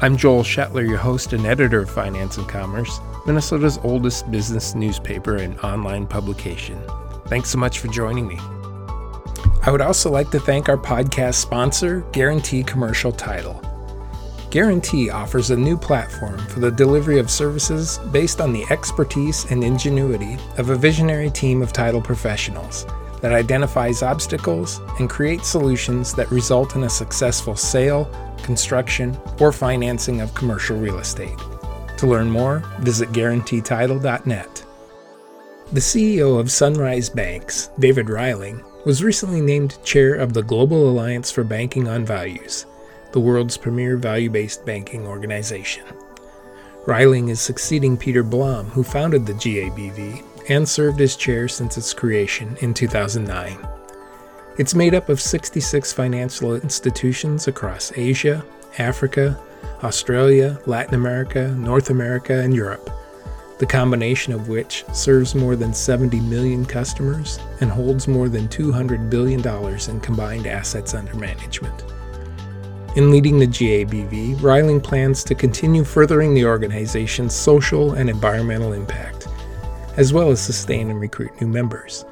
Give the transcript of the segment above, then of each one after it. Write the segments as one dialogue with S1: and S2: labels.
S1: I'm Joel Schettler, your host and editor of Finance and Commerce, Minnesota's oldest business newspaper and online publication. Thanks so much for joining me. I would also like to thank our podcast sponsor, Guarantee Commercial Title. Guarantee offers a new platform for the delivery of services based on the expertise and ingenuity of a visionary team of title professionals that identifies obstacles and creates solutions that result in a successful sale, construction, or financing of commercial real estate. To learn more, visit guaranteetitle.net. The CEO of Sunrise Banks, David Reiling, was recently named chair of the Global Alliance for Banking on Values the world's premier value based banking organization. Reiling is succeeding Peter Blom, who founded the GABV and served as chair since its creation in 2009. It's made up of 66 financial institutions across Asia, Africa, Australia, Latin America, North America, and Europe, the combination of which serves more than 70 million customers and holds more than $200 billion in combined assets under management. In leading the GABV, Reiling plans to continue furthering the organization's social and environmental impact, as well as sustain and recruit new members.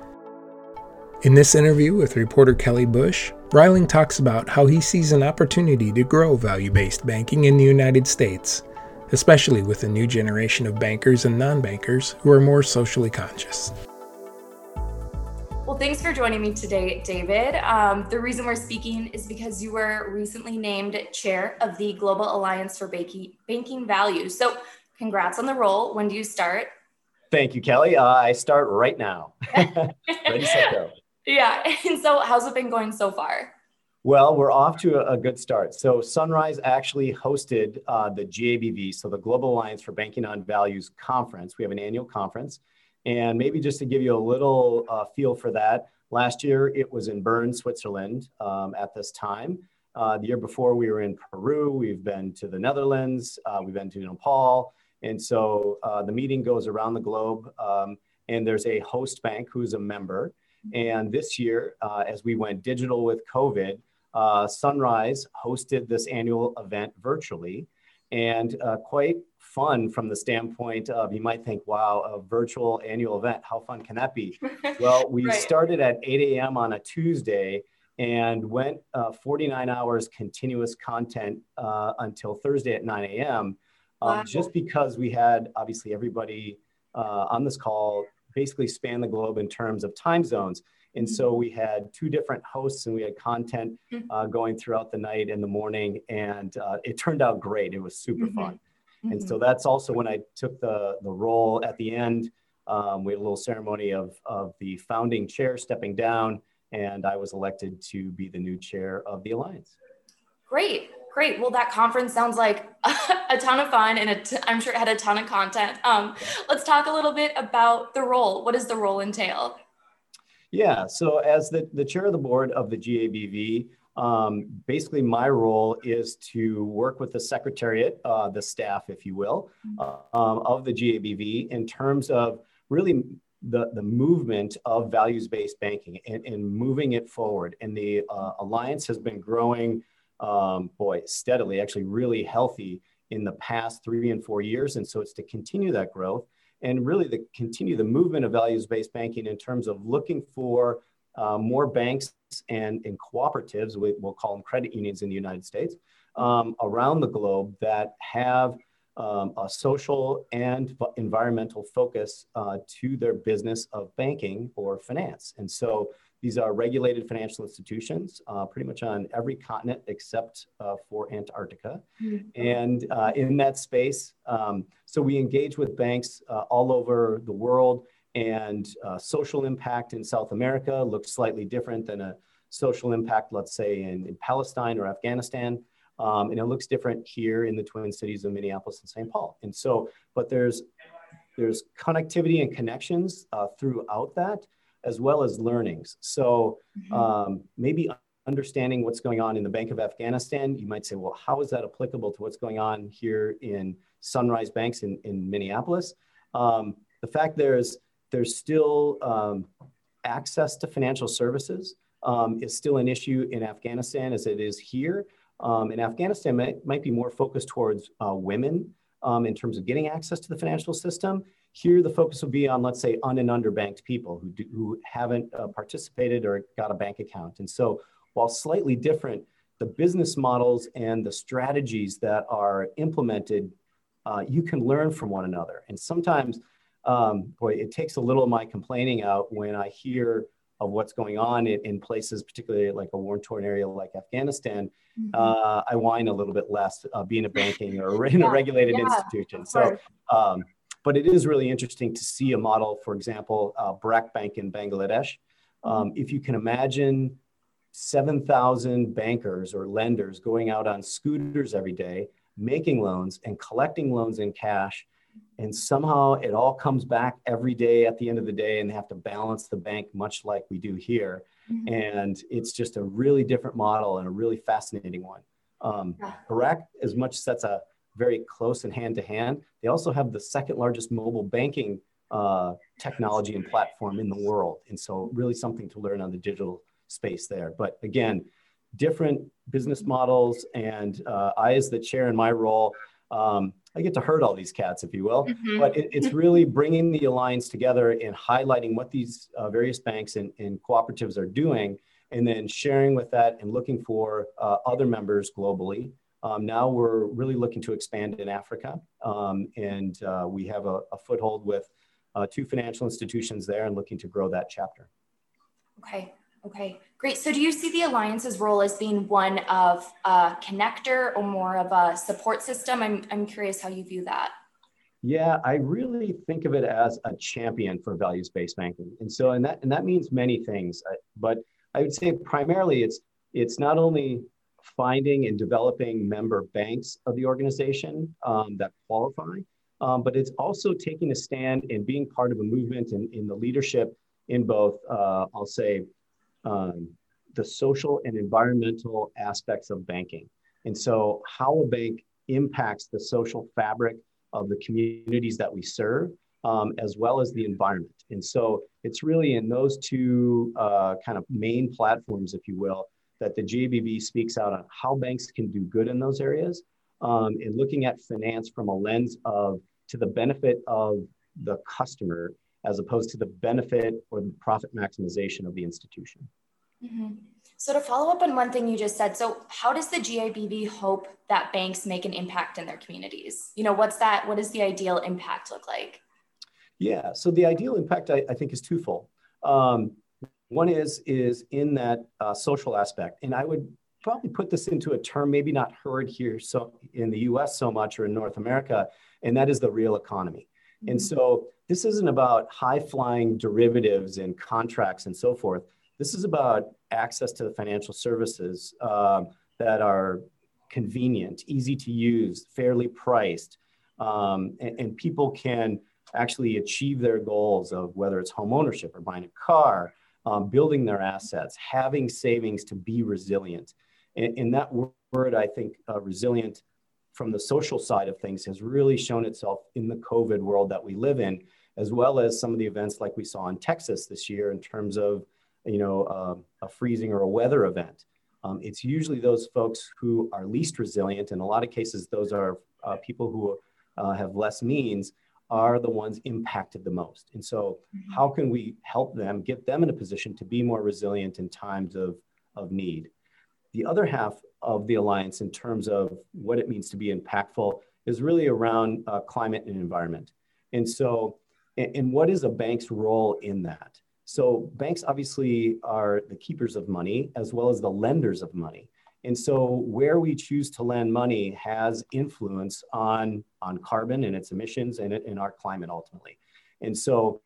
S1: In this interview with reporter Kelly Bush, Reiling talks about how he sees an opportunity to grow value based banking in the United States, especially with a new generation of bankers and non bankers who are more socially conscious.
S2: Well, thanks for joining me today, David. Um, the reason we're speaking is because you were recently named chair of the Global Alliance for Banking, Banking Value. So, congrats on the role. When do you start?
S3: Thank you, Kelly. Uh, I start right now. Ready, set, go.
S2: Yeah. And so, how's it been going so far?
S3: Well, we're off to a, a good start. So, Sunrise actually hosted uh, the GABV, so the Global Alliance for Banking on Values conference. We have an annual conference. And maybe just to give you a little uh, feel for that, last year it was in Bern, Switzerland um, at this time. Uh, the year before we were in Peru, we've been to the Netherlands, uh, we've been to Nepal. And so uh, the meeting goes around the globe um, and there's a host bank who's a member. And this year, uh, as we went digital with COVID, uh, Sunrise hosted this annual event virtually and quite fun from the standpoint of you might think, wow, a virtual annual event, how fun can that be? well, we right. started at 8 a.m. on a Tuesday and went uh, 49 hours continuous content uh, until Thursday at 9 a.m. Um, wow. Just because we had obviously everybody uh, on this call basically span the globe in terms of time zones. And so mm-hmm. we had two different hosts and we had content mm-hmm. uh, going throughout the night and the morning. And uh, it turned out great. It was super mm-hmm. fun. Mm-hmm. And so mm-hmm. that's also when I took the, the role at the end. Um, we had a little ceremony of, of the founding chair stepping down, and I was elected to be the new chair of the Alliance.
S2: Great, great. Well, that conference sounds like a ton of fun, and i am sure it had a ton of content. Um, let's talk a little bit about the role. What does the role entail?
S3: Yeah, so as the, the chair of the board of the GABV, um, basically, my role is to work with the secretariat, uh, the staff, if you will, uh, um, of the GABV in terms of really the, the movement of values based banking and, and, moving it forward. And the uh, Alliance has been growing, um, boy, steadily, actually, really healthy in the past three and four years. And so it's to continue that growth and really to continue the movement of values based banking in terms of looking for uh, more banks and, and cooperatives, we, will call them credit unions in the United States, um, around the globe that have um, a social and environmental focus uh, to their business of banking or finance. And so these are regulated financial institutions, uh, pretty much on every continent except uh, for Antarctica. Mm-hmm. And uh, in that space, um, so we engage with banks uh, all over the world and uh, social impact in South America looks slightly different than a social impact, let's say, in, in Palestine or Afghanistan. Um, and it looks different here in the Twin Cities of Minneapolis and St. Paul. And so, but there's there's connectivity and connections uh, throughout that, as well as learnings. So mm-hmm. um, maybe understanding what's going on in the Bank of Afghanistan, you might say, well, how is that applicable to what's going on here in Sunrise Banks in, in Minneapolis? Um, the fact there's there's still um, access to financial services um, is still an issue in Afghanistan as it is here. Um, in Afghanistan, might, might be more focused towards uh, women um, in terms of getting access to the financial system. Here, the focus will be on, let's say, un and underbanked people who, do, who haven't uh, participated or got a bank account. And so, while slightly different, the business models and the strategies that are implemented, uh, you can learn from one another. And sometimes, um, boy, it takes a little of my complaining out when I hear of what's going on in, in places, particularly like a war-torn area like Afghanistan, mm-hmm. uh, I whine a little bit less uh, being a banking or in yeah, a regulated yeah, institution. So, um, but it is really interesting to see a model, for example, uh, BRAC Bank in Bangladesh. Um. If you can imagine 7,000 bankers or lenders going out on scooters every day, making loans and collecting loans in cash and somehow it all comes back every day at the end of the day and they have to balance the bank much like we do here mm-hmm. and it's just a really different model and a really fascinating one um, yeah. BRAC as much as that's a very close and hand to hand they also have the second largest mobile banking uh, technology and platform in the world and so really something to learn on the digital space there but again different business models and uh, i as the chair in my role um, I get to herd all these cats, if you will. Mm-hmm. But it, it's really bringing the alliance together and highlighting what these uh, various banks and, and, cooperatives are doing, and then sharing with that and looking for uh, other members globally. Um, now we're really looking to expand in Africa, um, and uh, we have a, a foothold with uh, two financial institutions there and looking to grow that chapter.
S2: Okay, Okay, great. So do you see the Alliance's role as being one of a connector or more of a support system? I'm, I'm curious how you view that.
S3: Yeah, I really think of it as a champion for values-based banking. And so, and that, and that means many things, uh, but I would say primarily it's, it's not only finding and developing member banks of the organization um, that qualify, um, but it's also taking a stand and being part of a movement in, in the leadership in both, uh, I'll say, um, the social and environmental aspects of banking. And so, how a bank impacts the social fabric of the communities that we serve, um, as well as the environment. And so, it's really in those two uh, kind of main platforms, if you will, that the GABV speaks out on how banks can do good in those areas um, and looking at finance from a lens of to the benefit of the customer as opposed to the benefit or the profit maximization of the institution.
S2: Mm-hmm. So to follow up on one thing you just said, so how does the GABV hope that banks make an impact in their communities? You know, what's that? What does the ideal impact look like?
S3: Yeah, so the ideal impact I, I think is twofold. Um, one is is in that uh, social aspect, and I would probably put this into a term maybe not heard here so in the U.S. so much or in North America, and that is the real economy. And mm-hmm. so this isn't about high flying derivatives and contracts and so forth. This is about access to the financial services uh, that are convenient, easy to use, fairly priced, um, and, and, people can actually achieve their goals of whether it's home ownership or buying a car, um, building their assets, having savings to be resilient. And, and that word, I think, uh, resilient from the social side of things has really shown itself in the COVID world that we live in, as well as some of the events like we saw in Texas this year in terms of, you know, uh, a freezing or a weather event. Um, it's usually those folks who are least resilient. In a lot of cases, those are uh, people who uh, have less means are the ones impacted the most. And so mm-hmm. how can we help them, get them in a position to be more resilient in times of, of need? The other half of the alliance in terms of what it means to be impactful is really around uh, climate and environment. And so, and, and what is a bank's role in that? So banks obviously are the keepers of money as well as the lenders of money. And so where we choose to lend money has influence on, on carbon and its emissions and, in our climate ultimately. And so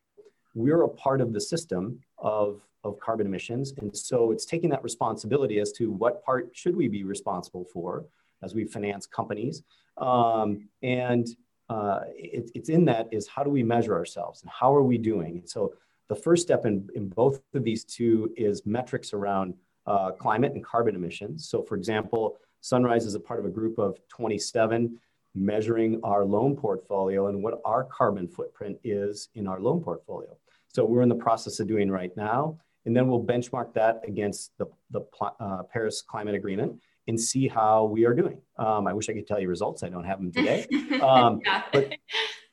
S3: we're a part of the system of of carbon emissions. And so it's taking that responsibility as to what part should we be responsible for as we finance companies. Um, and uh, it, it's in that is how do we measure ourselves and how are we doing? And so the first step in, in both of these two is metrics around uh, climate and carbon emissions. So for example, Sunrise is a part of a group of 27 measuring our loan portfolio and what our carbon footprint is in our loan portfolio. So we're in the process of doing right now. And then we'll benchmark that against the, the uh, Paris Climate Agreement and see how we are doing. Um, I wish I could tell you results. I don't have them today. Um, but,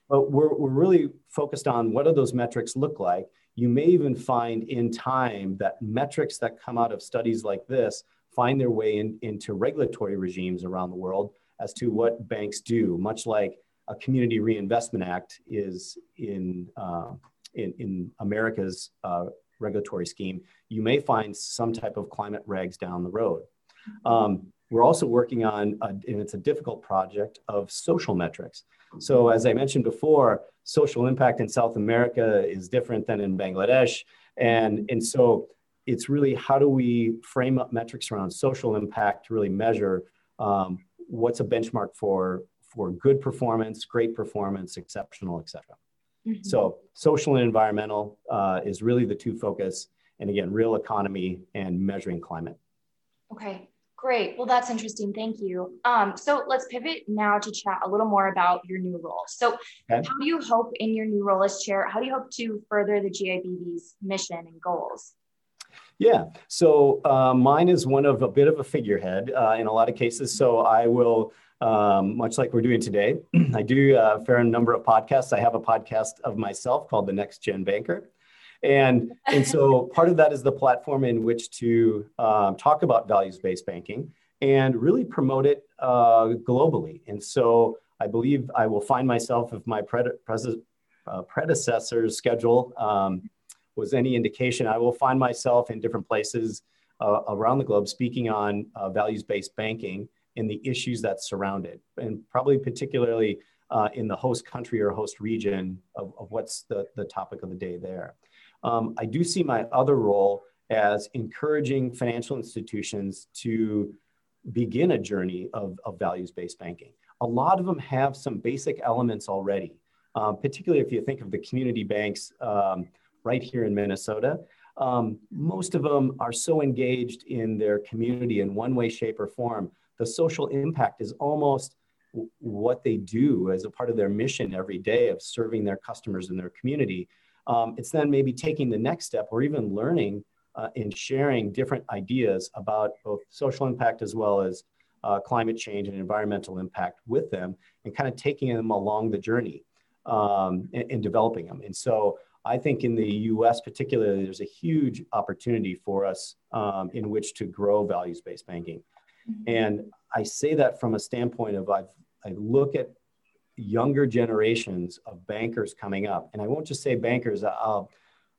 S3: but we're, we're really focused on what do those metrics look like. You may even find in time that metrics that come out of studies like this find their way in, into regulatory regimes around the world as to what banks do, much like a community reinvestment act is in, uh, in, in America's uh, regulatory scheme, you may find some type of climate regs down the road. Um, we're also working on, a, and it's a difficult project, of social metrics. So as I mentioned before, social impact in South America is different than in Bangladesh. And, and so it's really how do we frame up metrics around social impact to really measure um, what's a benchmark for, for good performance, great performance, exceptional, et cetera. Mm-hmm. So social and environmental uh, is really the two focus. And again, real economy and measuring climate.
S2: Okay, great. Well, that's interesting. Thank you. Um, so let's pivot now to chat a little more about your new role. So okay. how do you hope in your new role as chair, how do you hope to further the GABV's mission and goals?
S3: Yeah, so uh, mine is one of a bit of a figurehead uh, in a lot of cases. So I will um, much like we're doing today. I do a fair number of podcasts. I have a podcast of myself called The Next Gen Banker. And, and so part of that is the platform in which to um, talk about values based banking and really promote it uh, globally. And so I believe I will find myself if my pred- pres- uh, predecessor's schedule um, was any indication, I will find myself in different places uh, around the globe speaking on uh, values based banking and the issues that surround it, and probably particularly uh, in the host country or host region of, of what's the, the topic of the day there. Um, I do see my other role as encouraging financial institutions to begin a journey of, of values-based banking. A lot of them have some basic elements already, um, particularly if you think of the community banks um, right here in Minnesota. Um, most of them are so engaged in their community in one way, shape, or form the social impact is almost what they do as a part of their mission every day of serving their customers in their community. Um, it's then maybe taking the next step or even learning uh, and sharing different ideas about both social impact as well as uh, climate change and environmental impact with them and kind of taking them along the journey um, and, and developing them. And so I think in the US particularly, there's a huge opportunity for us um, in which to grow values-based banking. Mm-hmm. And I say that from a standpoint of I've, I look at younger generations of bankers coming up, and I won't just say bankers, I'll,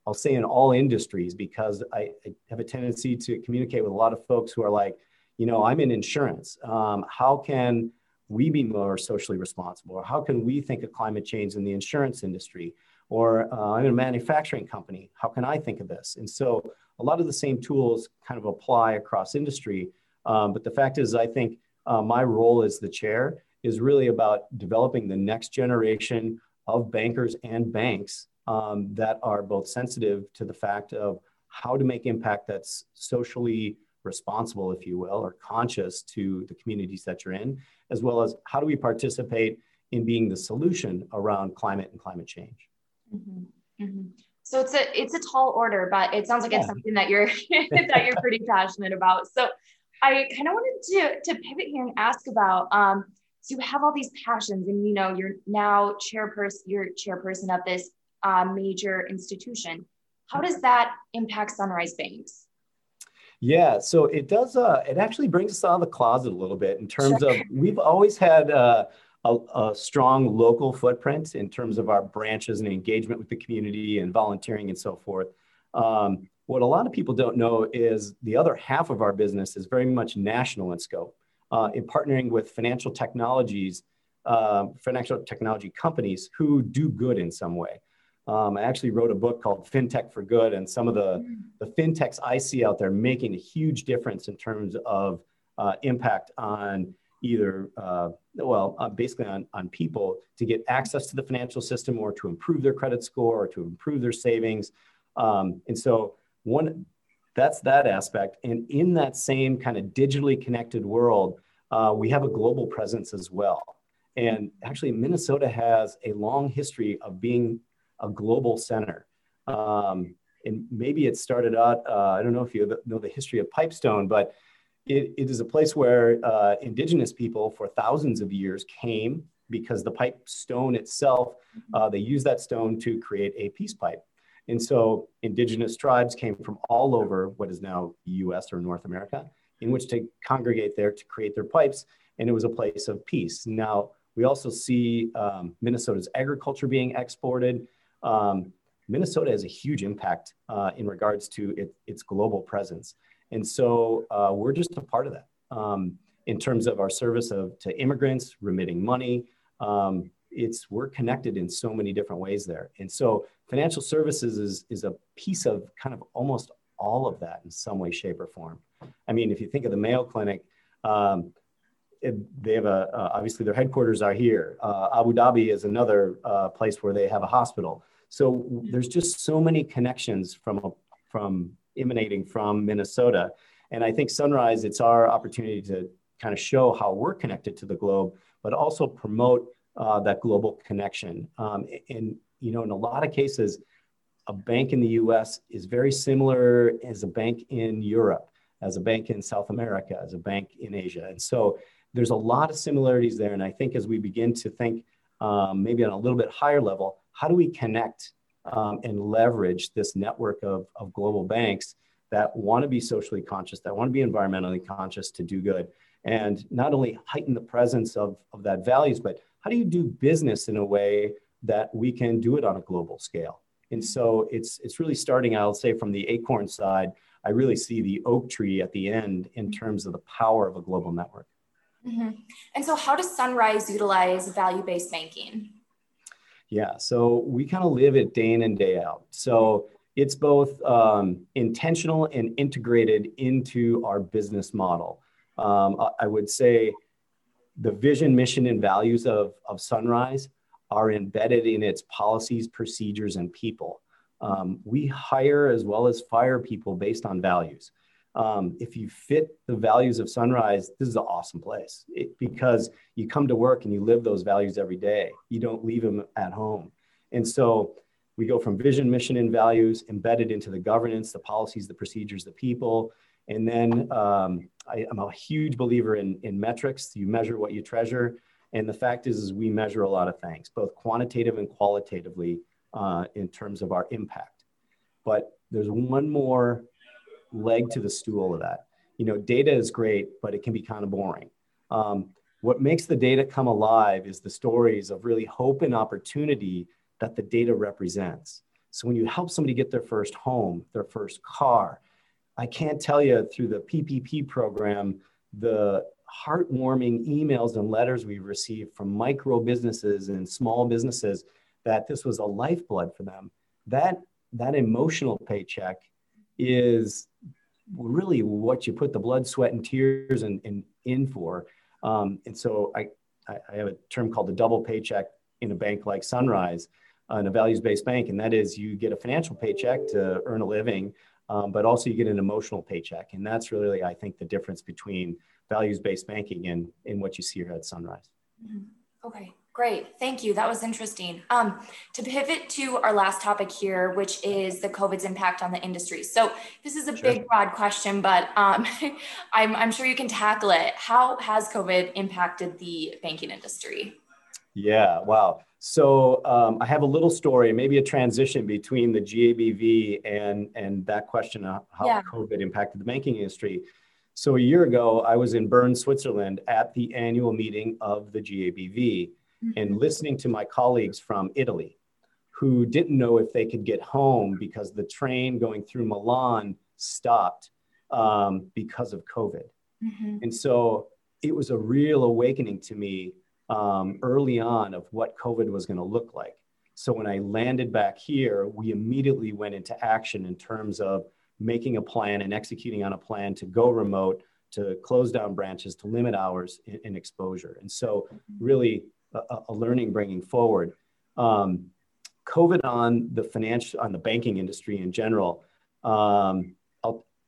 S3: I'll say in all industries because I, I have a tendency to communicate with a lot of folks who are like, you know, I'm in insurance. Um, how can we be more socially responsible? Or how can we think of climate change in the insurance industry? Or uh, I'm in a manufacturing company. How can I think of this? And so a lot of the same tools kind of apply across industry. Um, but the fact is, I think uh, my role as the chair is really about developing the next generation of bankers and banks um, that are both sensitive to the fact of how to make impact that's socially responsible, if you will, or conscious to the communities that you're in, as well as how do we participate in being the solution around climate and climate change.
S2: Mm-hmm. Mm-hmm. So it's a it's a tall order, but it sounds like it's something that you're that you're pretty passionate about. So I kind of wanted to, to pivot here and ask about, um, so you have all these passions and, you know, you're now chairperson, you're chairperson of this uh, major institution. How does that impact Sunrise Banks?
S3: Yeah, so it does. Uh, it actually brings us out of the closet a little bit in terms sure. of we've always had uh, a, a, strong local footprint in terms of our branches and engagement with the community and volunteering and so forth. Um, what a lot of people don't know is the other half of our business is very much national in scope. Uh, in partnering with financial technologies, uh, financial technology companies who do good in some way. Um, I actually wrote a book called FinTech for Good, and some of the, the fintechs I see out there making a huge difference in terms of uh, impact on either, uh, well, uh, basically on, on people to get access to the financial system or to improve their credit score or to improve their savings. Um, and so one, that's that aspect. And in that same kind of digitally connected world, uh, we have a global presence as well. And actually, Minnesota has a long history of being a global center. Um, and maybe it started out, uh, I don't know if you know the history of Pipestone, but it, it is a place where uh, indigenous people for thousands of years came because the pipe stone itself, uh, they used that stone to create a peace pipe. And so indigenous tribes came from all over what is now US or North America, in which to congregate there to create their pipes. And it was a place of peace. Now, we also see um, Minnesota's agriculture being exported. Um, Minnesota has a huge impact uh, in regards to it, its global presence. And so uh, we're just a part of that um, in terms of our service of, to immigrants, remitting money. Um, it's we're connected in so many different ways there. And so financial services is, is a piece of kind of almost all of that in some way, shape, or form. I mean, if you think of the Mayo Clinic, um, it, they have a uh, obviously their headquarters are here. Uh, Abu Dhabi is another uh, place where they have a hospital. So there's just so many connections from a, from emanating from Minnesota. And I think Sunrise, it's our opportunity to kind of show how we're connected to the globe, but also promote uh, that global connection. Um, and, you know, in a lot of cases, a bank in the US is very similar as a bank in Europe, as a bank in South America, as a bank in Asia. And so there's a lot of similarities there. And I think as we begin to think um, maybe on a little bit higher level, how do we connect um, and leverage this network of, of global banks that want to be socially conscious, that want to be environmentally conscious to do good. And not only heighten the presence of, of that values, but how do you do business in a way that we can do it on a global scale? And so it's, it's really starting, I'll say, from the acorn side. I really see the oak tree at the end in terms of the power of a global network.
S2: Mm-hmm. And so, how does Sunrise utilize value based banking?
S3: Yeah, so we kind of live it day in and day out. So it's both um, intentional and integrated into our business model. Um, I would say the vision, mission, and values of, of Sunrise are embedded in its policies, procedures, and people. Um, we hire as well as fire people based on values um, if you fit the values of Sunrise, this is an awesome place it, because you come to work and you live those values every day. You don't leave them at home. And so we go from vision, mission, and values embedded into the governance, the policies, the procedures, the people. And then um, I, am a huge believer in, in metrics. You measure what you treasure. And the fact is, is we measure a lot of things, both quantitative and qualitatively uh, in terms of our impact. But there's one more leg to the stool of that. You know, data is great, but it can be kind of boring. Um, what makes the data come alive is the stories of really hope and opportunity that the data represents. So when you help somebody get their first home, their first car, I can't tell you through the PPP program, the heartwarming emails and letters we received from micro businesses and small businesses that this was a lifeblood for them. That, that emotional paycheck is really what you put the blood, sweat, and tears in, in, in for. Um, and so I, I have a term called the double paycheck in a bank like Sunrise, uh, in a values-based bank, and that is you get a financial paycheck to earn a living, um, but also you get an emotional paycheck, and that's really, I think, the difference between values-based banking and, and what you see here at Sunrise.
S2: Mm-hmm. Okay. Great, thank you. That was interesting. Um, to pivot to our last topic here, which is the COVID's impact on the industry. So this is a sure. big, broad question, but um, I'm, I'm sure you can tackle it. How has COVID impacted the banking industry?
S3: Yeah, wow. So um, I have a little story, maybe a transition between the GABV and and that question of how yeah. COVID impacted the banking industry. So a year ago, I was in Bern, Switzerland, at the annual meeting of the GABV mm-hmm. and listening to my colleagues from Italy who didn't know if they could get home because the train going through Milan stopped um, because of COVID. Mm-hmm. And so it was a real awakening to me um, early on of what COVID was going to look like. So when I landed back here, we immediately went into action in terms of making a plan and executing on a plan to go remote, to close down branches, to limit hours in, in exposure. And so, really, a, a learning bringing forward. Um, COVID on the financial, on the banking industry in general. Um,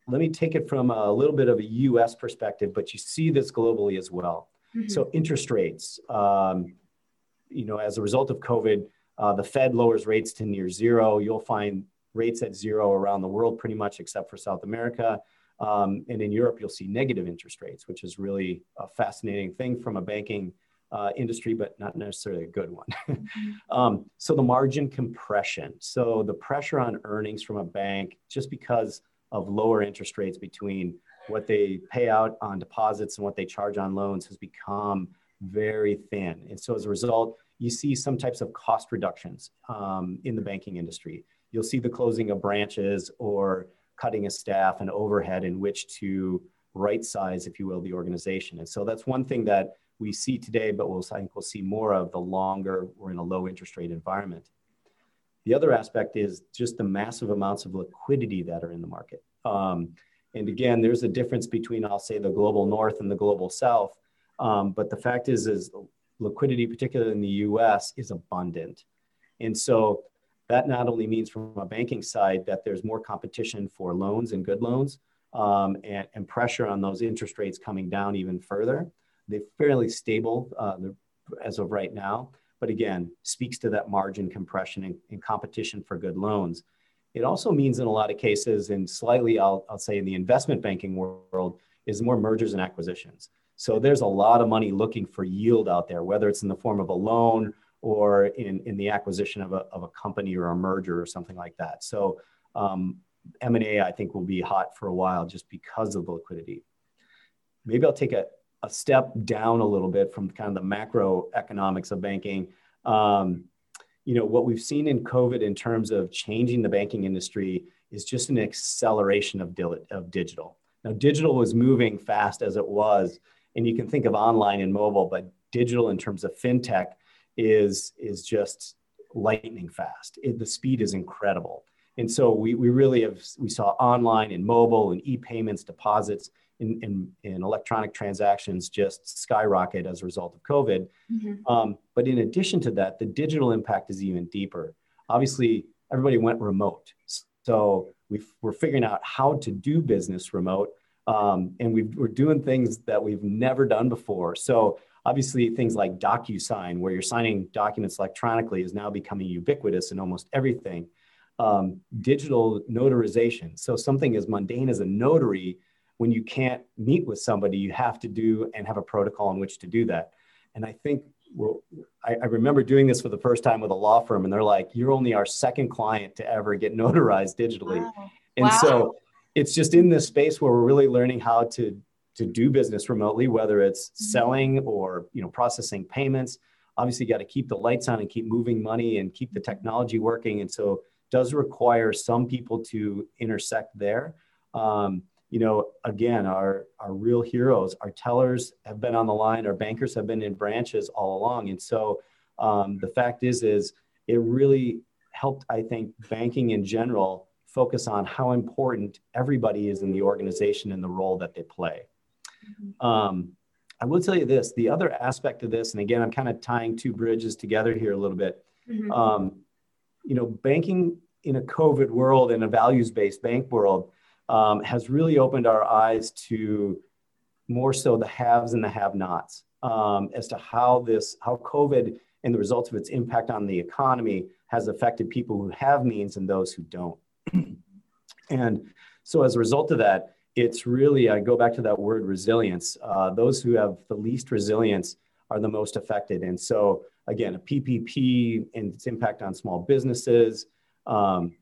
S3: let me take it from a little bit of a U.S. perspective, but you see this globally as well. Mm-hmm. So interest rates, um, you know, as a result of COVID, uh, the Fed lowers rates to near zero. You'll find rates at zero around the world, pretty much, except for South America. Um, and in Europe, you'll see negative interest rates, which is really a fascinating thing from a banking uh, industry, but not necessarily a good one. Um, so the margin compression. So the pressure on earnings from a bank, just because of lower interest rates between what they pay out on deposits and what they charge on loans has become very thin. And so as a result, you see some types of cost reductions um, in the banking industry. You'll see the closing of branches or cutting a staff and overhead in which to right size, if you will, the organization. And so that's one thing that we see today, but we'll, I think we'll see more of the longer we're in a low interest rate environment. The other aspect is just the massive amounts of liquidity that are in the market. Um, and again, there's a difference between, I'll say, the global north and the global south. Um, but the fact is, is liquidity, particularly in the U.S., is abundant, and so that not only means from a banking side that there's more competition for loans and good loans, um, and, and, pressure on those interest rates coming down even further. They're fairly stable uh, as of right now, but again, speaks to that margin compression and, and, competition for good loans. It also means in a lot of cases, and slightly, I'll, I'll say in the investment banking world, is more mergers and acquisitions. So there's a lot of money looking for yield out there, whether it's in the form of a loan or in, in the acquisition of a, of a company or a merger or something like that. So um, M&A, I think, will be hot for a while just because of the liquidity. Maybe I'll take a, a step down a little bit from kind of the macroeconomics of banking. Um, you know, what we've seen in COVID in terms of changing the banking industry is just an acceleration of, of digital. Now, digital was moving fast as it was, and you can think of online and mobile, but digital in terms of fintech is, is just lightning fast. It, the speed is incredible. And so we, we really have, we saw online and mobile and e-payments, deposits, in, in, in, electronic transactions just skyrocket as a result of COVID. Mm-hmm. Um, but in addition to that, the digital impact is even deeper. Obviously, everybody went remote. So we are figuring out how to do business remote. Um, and we are doing things that we've never done before. So obviously things like DocuSign, where you're signing documents electronically is now becoming ubiquitous in almost everything. Um, digital notarization. So something as mundane as a notary when you can't meet with somebody, you have to do and have a protocol in which to do that. And I think well, I, I, remember doing this for the first time with a law firm, and they're like, "You're only our second client to ever get notarized digitally." Wow. And wow. so it's just in this space where we're really learning how to to do business remotely, whether it's mm-hmm. selling or you know processing payments. Obviously, you got to keep the lights on and keep moving money and keep the technology working, and so does require some people to intersect there. Um, you know, again, our, our real heroes, our tellers have been on the line, our bankers have been in branches all along. And so um, the fact is, is it really helped, I think, banking in general focus on how important everybody is in the organization and the role that they play. Mm-hmm. Um, I will tell you this, the other aspect of this, and again, I'm kind of tying two bridges together here a little bit. Mm-hmm. Um, you know, banking in a COVID world, in a values-based bank world, um, has really opened our eyes to more so the haves and the have-nots um, as to how this, how COVID and the results of its impact on the economy has affected people who have means and those who don't. and so as a result of that, it's really, I go back to that word resilience. Uh, those who have the least resilience are the most affected. And so again, a PPP and its impact on small businesses, um,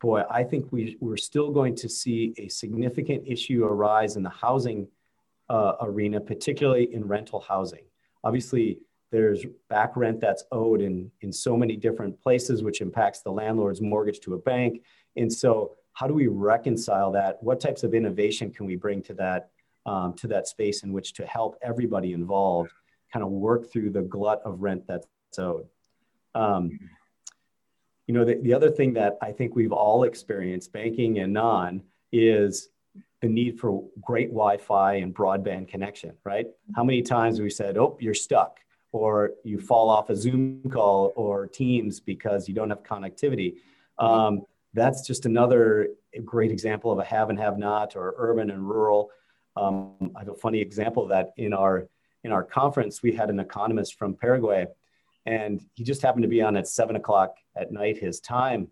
S3: boy, I think we, we're still going to see a significant issue arise in the housing uh, arena, particularly in rental housing. Obviously, there's back rent that's owed in, in so many different places, which impacts the landlord's mortgage to a bank. And so, how do we reconcile that? What types of innovation can we bring to that um, to that space in which to help everybody involved kind of work through the glut of rent that's owed? Um, you know, the, the other thing that I think we've all experienced, banking and non, is the need for great Wi-Fi and broadband connection, right? How many times we said, "Oh, you're stuck," or you fall off a Zoom call or Teams because you don't have connectivity. Um, that's just another great example of a have and have not, or urban and rural. Um, I have a funny example that in our in our conference. We had an economist from Paraguay, and he just happened to be on at seven o'clock at night his time,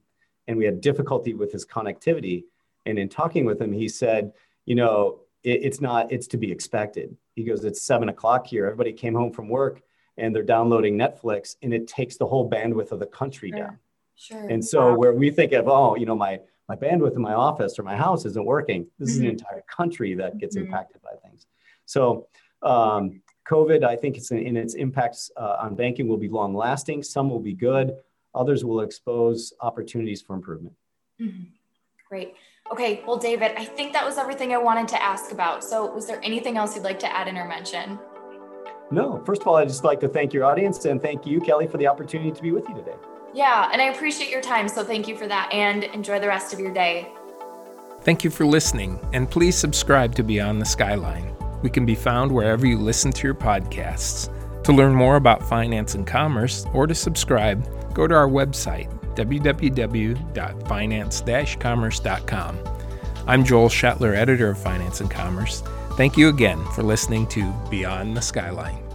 S3: and we had difficulty with his connectivity. And in talking with him, he said, "You know, it, it's not. It's to be expected." He goes, "It's seven o'clock here. Everybody came home from work." And they're downloading Netflix, and it takes the whole bandwidth of the country down.
S2: Sure.
S3: And so
S2: Wow.
S3: where we think of, oh, you know, my my bandwidth in my office or my house isn't working, this is an
S2: Mhm.
S3: entire country that gets
S2: Mhm.
S3: impacted by things. So um, COVID, I think it's in, in its impacts uh, on banking will be long lasting. Some will be good. Others will expose opportunities for improvement.
S2: Mhm. Great. Okay. Well, David, I think that was everything I wanted to ask about. So, was there anything else you'd like to add in or mention?
S3: No, first of all, I'd just like to thank your audience and thank you, Kelly, for the opportunity to be with you today.
S2: Yeah, and I appreciate your time. So, thank you for that and enjoy the rest of your day.
S1: Thank you for listening, and please subscribe to Beyond the Skyline. We can be found wherever you listen to your podcasts. To learn more about finance and commerce or to subscribe, go to our website, www.finance-commerce.com. I'm Joel Schettler, editor of Finance and Commerce. Thank you again for listening to Beyond the Skyline.